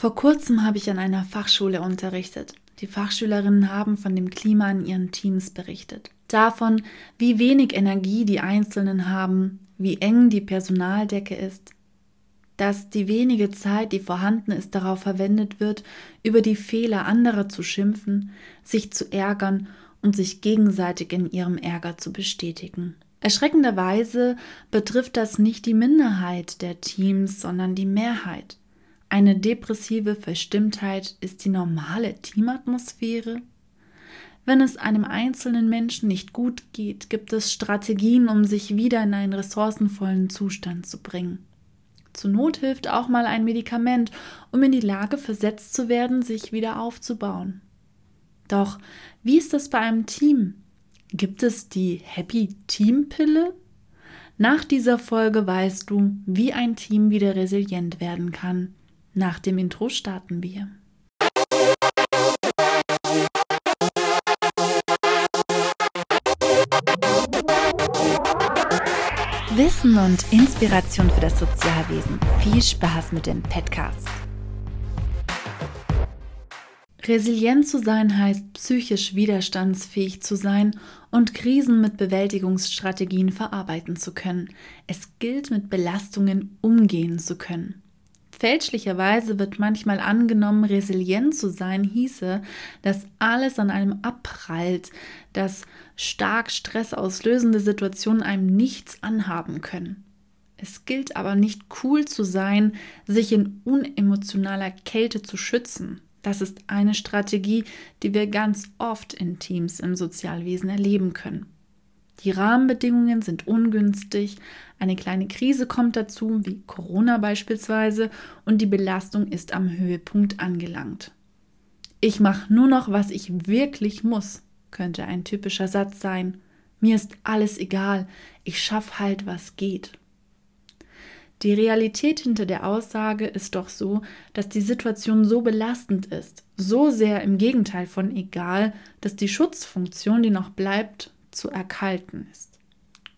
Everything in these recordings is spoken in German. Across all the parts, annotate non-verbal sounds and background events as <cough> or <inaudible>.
Vor kurzem habe ich an einer Fachschule unterrichtet. Die Fachschülerinnen haben von dem Klima in ihren Teams berichtet. Davon, wie wenig Energie die Einzelnen haben, wie eng die Personaldecke ist, dass die wenige Zeit, die vorhanden ist, darauf verwendet wird, über die Fehler anderer zu schimpfen, sich zu ärgern und sich gegenseitig in ihrem Ärger zu bestätigen. Erschreckenderweise betrifft das nicht die Minderheit der Teams, sondern die Mehrheit. Eine depressive Verstimmtheit ist die normale Teamatmosphäre? Wenn es einem einzelnen Menschen nicht gut geht, gibt es Strategien, um sich wieder in einen ressourcenvollen Zustand zu bringen. Zur Not hilft auch mal ein Medikament, um in die Lage versetzt zu werden, sich wieder aufzubauen. Doch wie ist das bei einem Team? Gibt es die Happy Team Pille? Nach dieser Folge weißt du, wie ein Team wieder resilient werden kann. Nach dem Intro starten wir. Wissen und Inspiration für das Sozialwesen. Viel Spaß mit dem Podcast. Resilient zu sein heißt, psychisch widerstandsfähig zu sein und Krisen mit Bewältigungsstrategien verarbeiten zu können. Es gilt, mit Belastungen umgehen zu können. Fälschlicherweise wird manchmal angenommen, resilient zu sein hieße, dass alles an einem abprallt, dass stark stressauslösende Situationen einem nichts anhaben können. Es gilt aber nicht cool zu sein, sich in unemotionaler Kälte zu schützen. Das ist eine Strategie, die wir ganz oft in Teams im Sozialwesen erleben können. Die Rahmenbedingungen sind ungünstig, eine kleine Krise kommt dazu, wie Corona beispielsweise, und die Belastung ist am Höhepunkt angelangt. Ich mache nur noch, was ich wirklich muss, könnte ein typischer Satz sein. Mir ist alles egal, ich schaffe halt, was geht. Die Realität hinter der Aussage ist doch so, dass die Situation so belastend ist, so sehr im Gegenteil von egal, dass die Schutzfunktion, die noch bleibt, zu erkalten ist.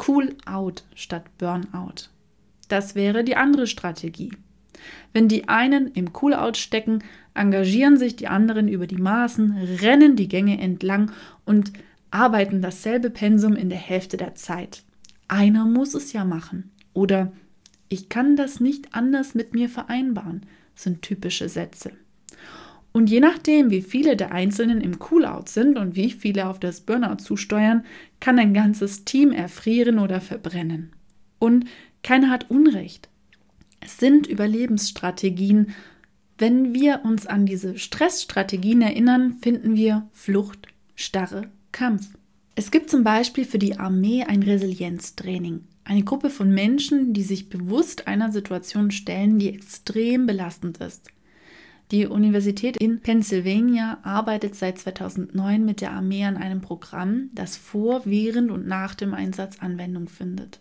Cool out statt Burnout. Das wäre die andere Strategie. Wenn die einen im Cool-out stecken, engagieren sich die anderen über die Maßen, rennen die Gänge entlang und arbeiten dasselbe Pensum in der Hälfte der Zeit. Einer muss es ja machen. Oder ich kann das nicht anders mit mir vereinbaren, sind typische Sätze. Und je nachdem, wie viele der Einzelnen im Coolout sind und wie viele auf das Burnout zusteuern, kann ein ganzes Team erfrieren oder verbrennen. Und keiner hat Unrecht. Es sind Überlebensstrategien. Wenn wir uns an diese Stressstrategien erinnern, finden wir Flucht, Starre, Kampf. Es gibt zum Beispiel für die Armee ein Resilienztraining. Eine Gruppe von Menschen, die sich bewusst einer Situation stellen, die extrem belastend ist. Die Universität in Pennsylvania arbeitet seit 2009 mit der Armee an einem Programm, das vor, während und nach dem Einsatz Anwendung findet.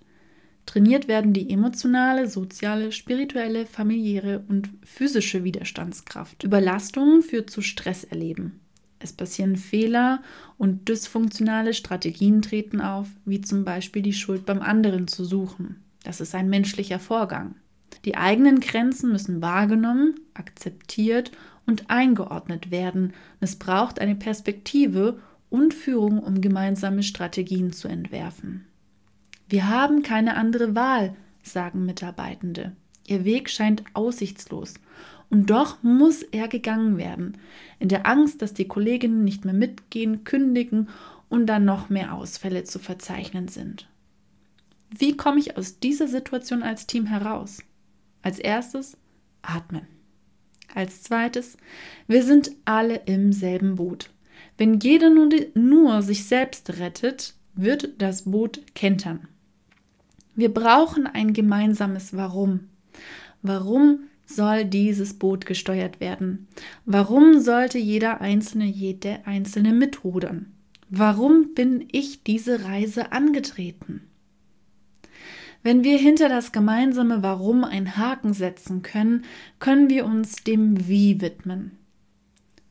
Trainiert werden die emotionale, soziale, spirituelle, familiäre und physische Widerstandskraft. Überlastung führt zu Stresserleben. Es passieren Fehler und dysfunktionale Strategien treten auf, wie zum Beispiel die Schuld beim anderen zu suchen. Das ist ein menschlicher Vorgang. Die eigenen Grenzen müssen wahrgenommen, akzeptiert und eingeordnet werden. Es braucht eine Perspektive und Führung, um gemeinsame Strategien zu entwerfen. Wir haben keine andere Wahl, sagen Mitarbeitende. Ihr Weg scheint aussichtslos. Und doch muss er gegangen werden, in der Angst, dass die Kolleginnen nicht mehr mitgehen, kündigen und dann noch mehr Ausfälle zu verzeichnen sind. Wie komme ich aus dieser Situation als Team heraus? Als erstes atmen. Als zweites, wir sind alle im selben Boot. Wenn jeder nur, nur sich selbst rettet, wird das Boot kentern. Wir brauchen ein gemeinsames Warum. Warum soll dieses Boot gesteuert werden? Warum sollte jeder Einzelne, jede Einzelne mitrudern? Warum bin ich diese Reise angetreten? Wenn wir hinter das gemeinsame Warum einen Haken setzen können, können wir uns dem Wie widmen.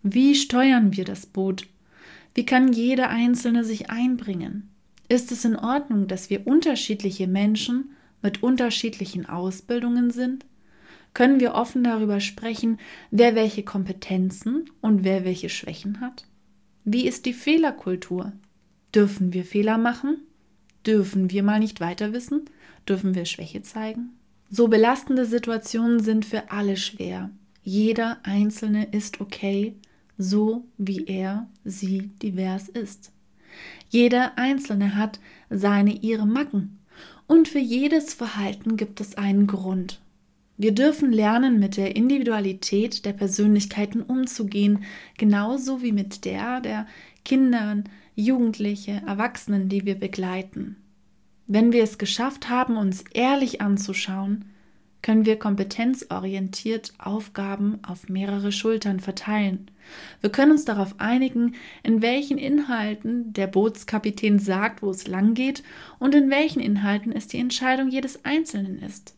Wie steuern wir das Boot? Wie kann jeder Einzelne sich einbringen? Ist es in Ordnung, dass wir unterschiedliche Menschen mit unterschiedlichen Ausbildungen sind? Können wir offen darüber sprechen, wer welche Kompetenzen und wer welche Schwächen hat? Wie ist die Fehlerkultur? Dürfen wir Fehler machen? Dürfen wir mal nicht weiter wissen? Dürfen wir Schwäche zeigen? So belastende Situationen sind für alle schwer. Jeder Einzelne ist okay, so wie er, sie divers ist. Jeder Einzelne hat seine, ihre Macken. Und für jedes Verhalten gibt es einen Grund. Wir dürfen lernen, mit der Individualität der Persönlichkeiten umzugehen, genauso wie mit der der Kindern, Jugendliche, Erwachsenen, die wir begleiten. Wenn wir es geschafft haben, uns ehrlich anzuschauen, können wir kompetenzorientiert Aufgaben auf mehrere Schultern verteilen. Wir können uns darauf einigen, in welchen Inhalten der Bootskapitän sagt, wo es lang geht und in welchen Inhalten es die Entscheidung jedes Einzelnen ist.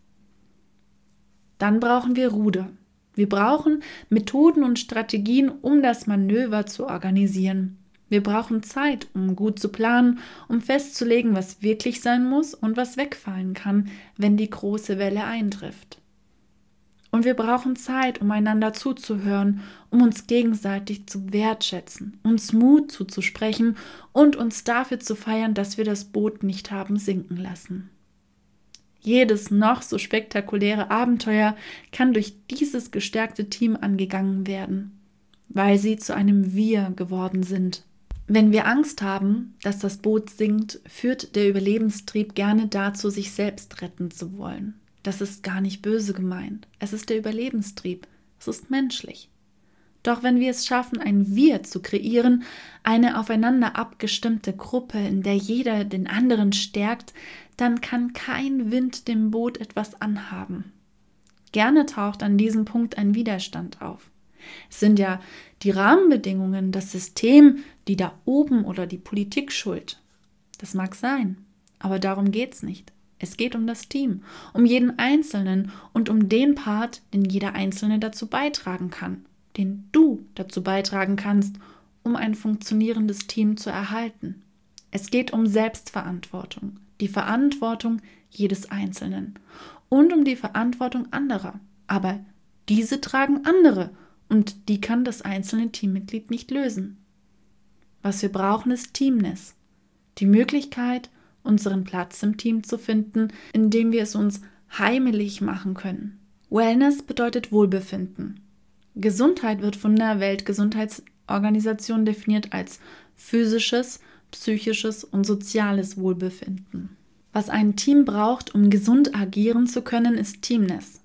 Dann brauchen wir Ruder. Wir brauchen Methoden und Strategien, um das Manöver zu organisieren. Wir brauchen Zeit, um gut zu planen, um festzulegen, was wirklich sein muss und was wegfallen kann, wenn die große Welle eintrifft. Und wir brauchen Zeit, um einander zuzuhören, um uns gegenseitig zu wertschätzen, uns Mut zuzusprechen und uns dafür zu feiern, dass wir das Boot nicht haben sinken lassen. Jedes noch so spektakuläre Abenteuer kann durch dieses gestärkte Team angegangen werden, weil sie zu einem Wir geworden sind. Wenn wir Angst haben, dass das Boot sinkt, führt der Überlebenstrieb gerne dazu, sich selbst retten zu wollen. Das ist gar nicht böse gemeint. Es ist der Überlebenstrieb. Es ist menschlich. Doch wenn wir es schaffen, ein Wir zu kreieren, eine aufeinander abgestimmte Gruppe, in der jeder den anderen stärkt, dann kann kein Wind dem Boot etwas anhaben. Gerne taucht an diesem Punkt ein Widerstand auf. Es sind ja die Rahmenbedingungen, das System, die da oben oder die Politik schuld. Das mag sein, aber darum geht's nicht. Es geht um das Team, um jeden Einzelnen und um den Part, den jeder Einzelne dazu beitragen kann, den du dazu beitragen kannst, um ein funktionierendes Team zu erhalten. Es geht um Selbstverantwortung, die Verantwortung jedes Einzelnen und um die Verantwortung anderer. Aber diese tragen andere und die kann das einzelne Teammitglied nicht lösen. Was wir brauchen, ist Teamness. Die Möglichkeit, unseren Platz im Team zu finden, indem wir es uns heimelig machen können. Wellness bedeutet Wohlbefinden. Gesundheit wird von der Weltgesundheitsorganisation definiert als physisches, psychisches und soziales Wohlbefinden. Was ein Team braucht, um gesund agieren zu können, ist Teamness.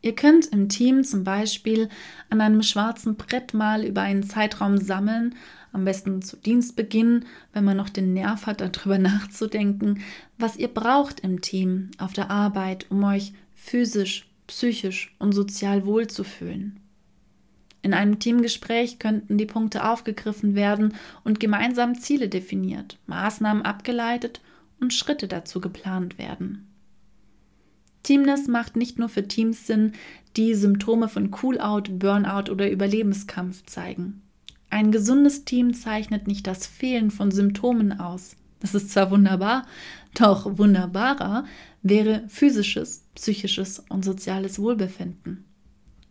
Ihr könnt im Team zum Beispiel an einem schwarzen Brett mal über einen Zeitraum sammeln, am besten zu Dienstbeginn, wenn man noch den Nerv hat, <laughs> darüber nachzudenken, was ihr braucht im Team, auf der Arbeit, um euch physisch, psychisch und sozial wohlzufühlen. In einem Teamgespräch könnten die Punkte aufgegriffen werden und gemeinsam Ziele definiert, Maßnahmen abgeleitet und Schritte dazu geplant werden. Teamness macht nicht nur für Teams Sinn, die Symptome von Cool-out, Burnout oder Überlebenskampf zeigen. Ein gesundes Team zeichnet nicht das Fehlen von Symptomen aus. Das ist zwar wunderbar, doch wunderbarer wäre physisches, psychisches und soziales Wohlbefinden.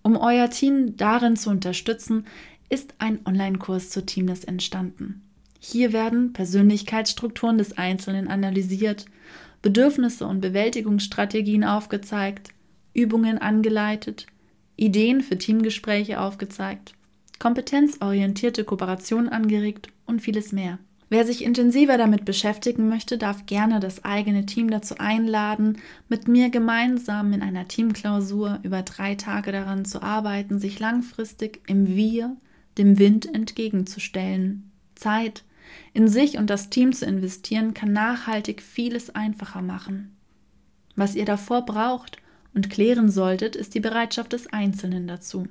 Um euer Team darin zu unterstützen, ist ein Online-Kurs zu Teamness entstanden. Hier werden Persönlichkeitsstrukturen des Einzelnen analysiert Bedürfnisse und Bewältigungsstrategien aufgezeigt, Übungen angeleitet, Ideen für Teamgespräche aufgezeigt, kompetenzorientierte Kooperation angeregt und vieles mehr. Wer sich intensiver damit beschäftigen möchte, darf gerne das eigene Team dazu einladen, mit mir gemeinsam in einer Teamklausur über drei Tage daran zu arbeiten, sich langfristig im Wir, dem Wind entgegenzustellen. Zeit, in sich und das Team zu investieren, kann nachhaltig vieles einfacher machen. Was ihr davor braucht und klären solltet, ist die Bereitschaft des Einzelnen dazu.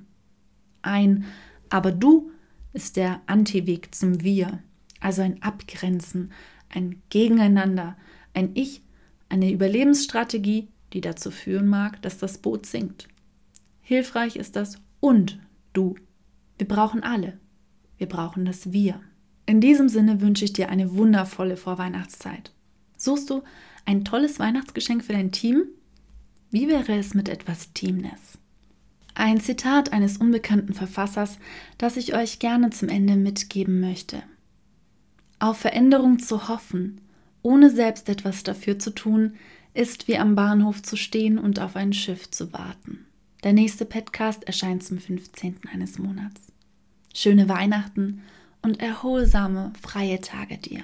Ein Aber du ist der Antiweg zum Wir, also ein Abgrenzen, ein Gegeneinander, ein Ich, eine Überlebensstrategie, die dazu führen mag, dass das Boot sinkt. Hilfreich ist das und du. Wir brauchen alle. Wir brauchen das Wir. In diesem Sinne wünsche ich dir eine wundervolle Vorweihnachtszeit. Suchst du ein tolles Weihnachtsgeschenk für dein Team? Wie wäre es mit etwas Teamness? Ein Zitat eines unbekannten Verfassers, das ich euch gerne zum Ende mitgeben möchte. Auf Veränderung zu hoffen, ohne selbst etwas dafür zu tun, ist wie am Bahnhof zu stehen und auf ein Schiff zu warten. Der nächste Podcast erscheint zum 15. eines Monats. Schöne Weihnachten und erholsame, freie Tage dir.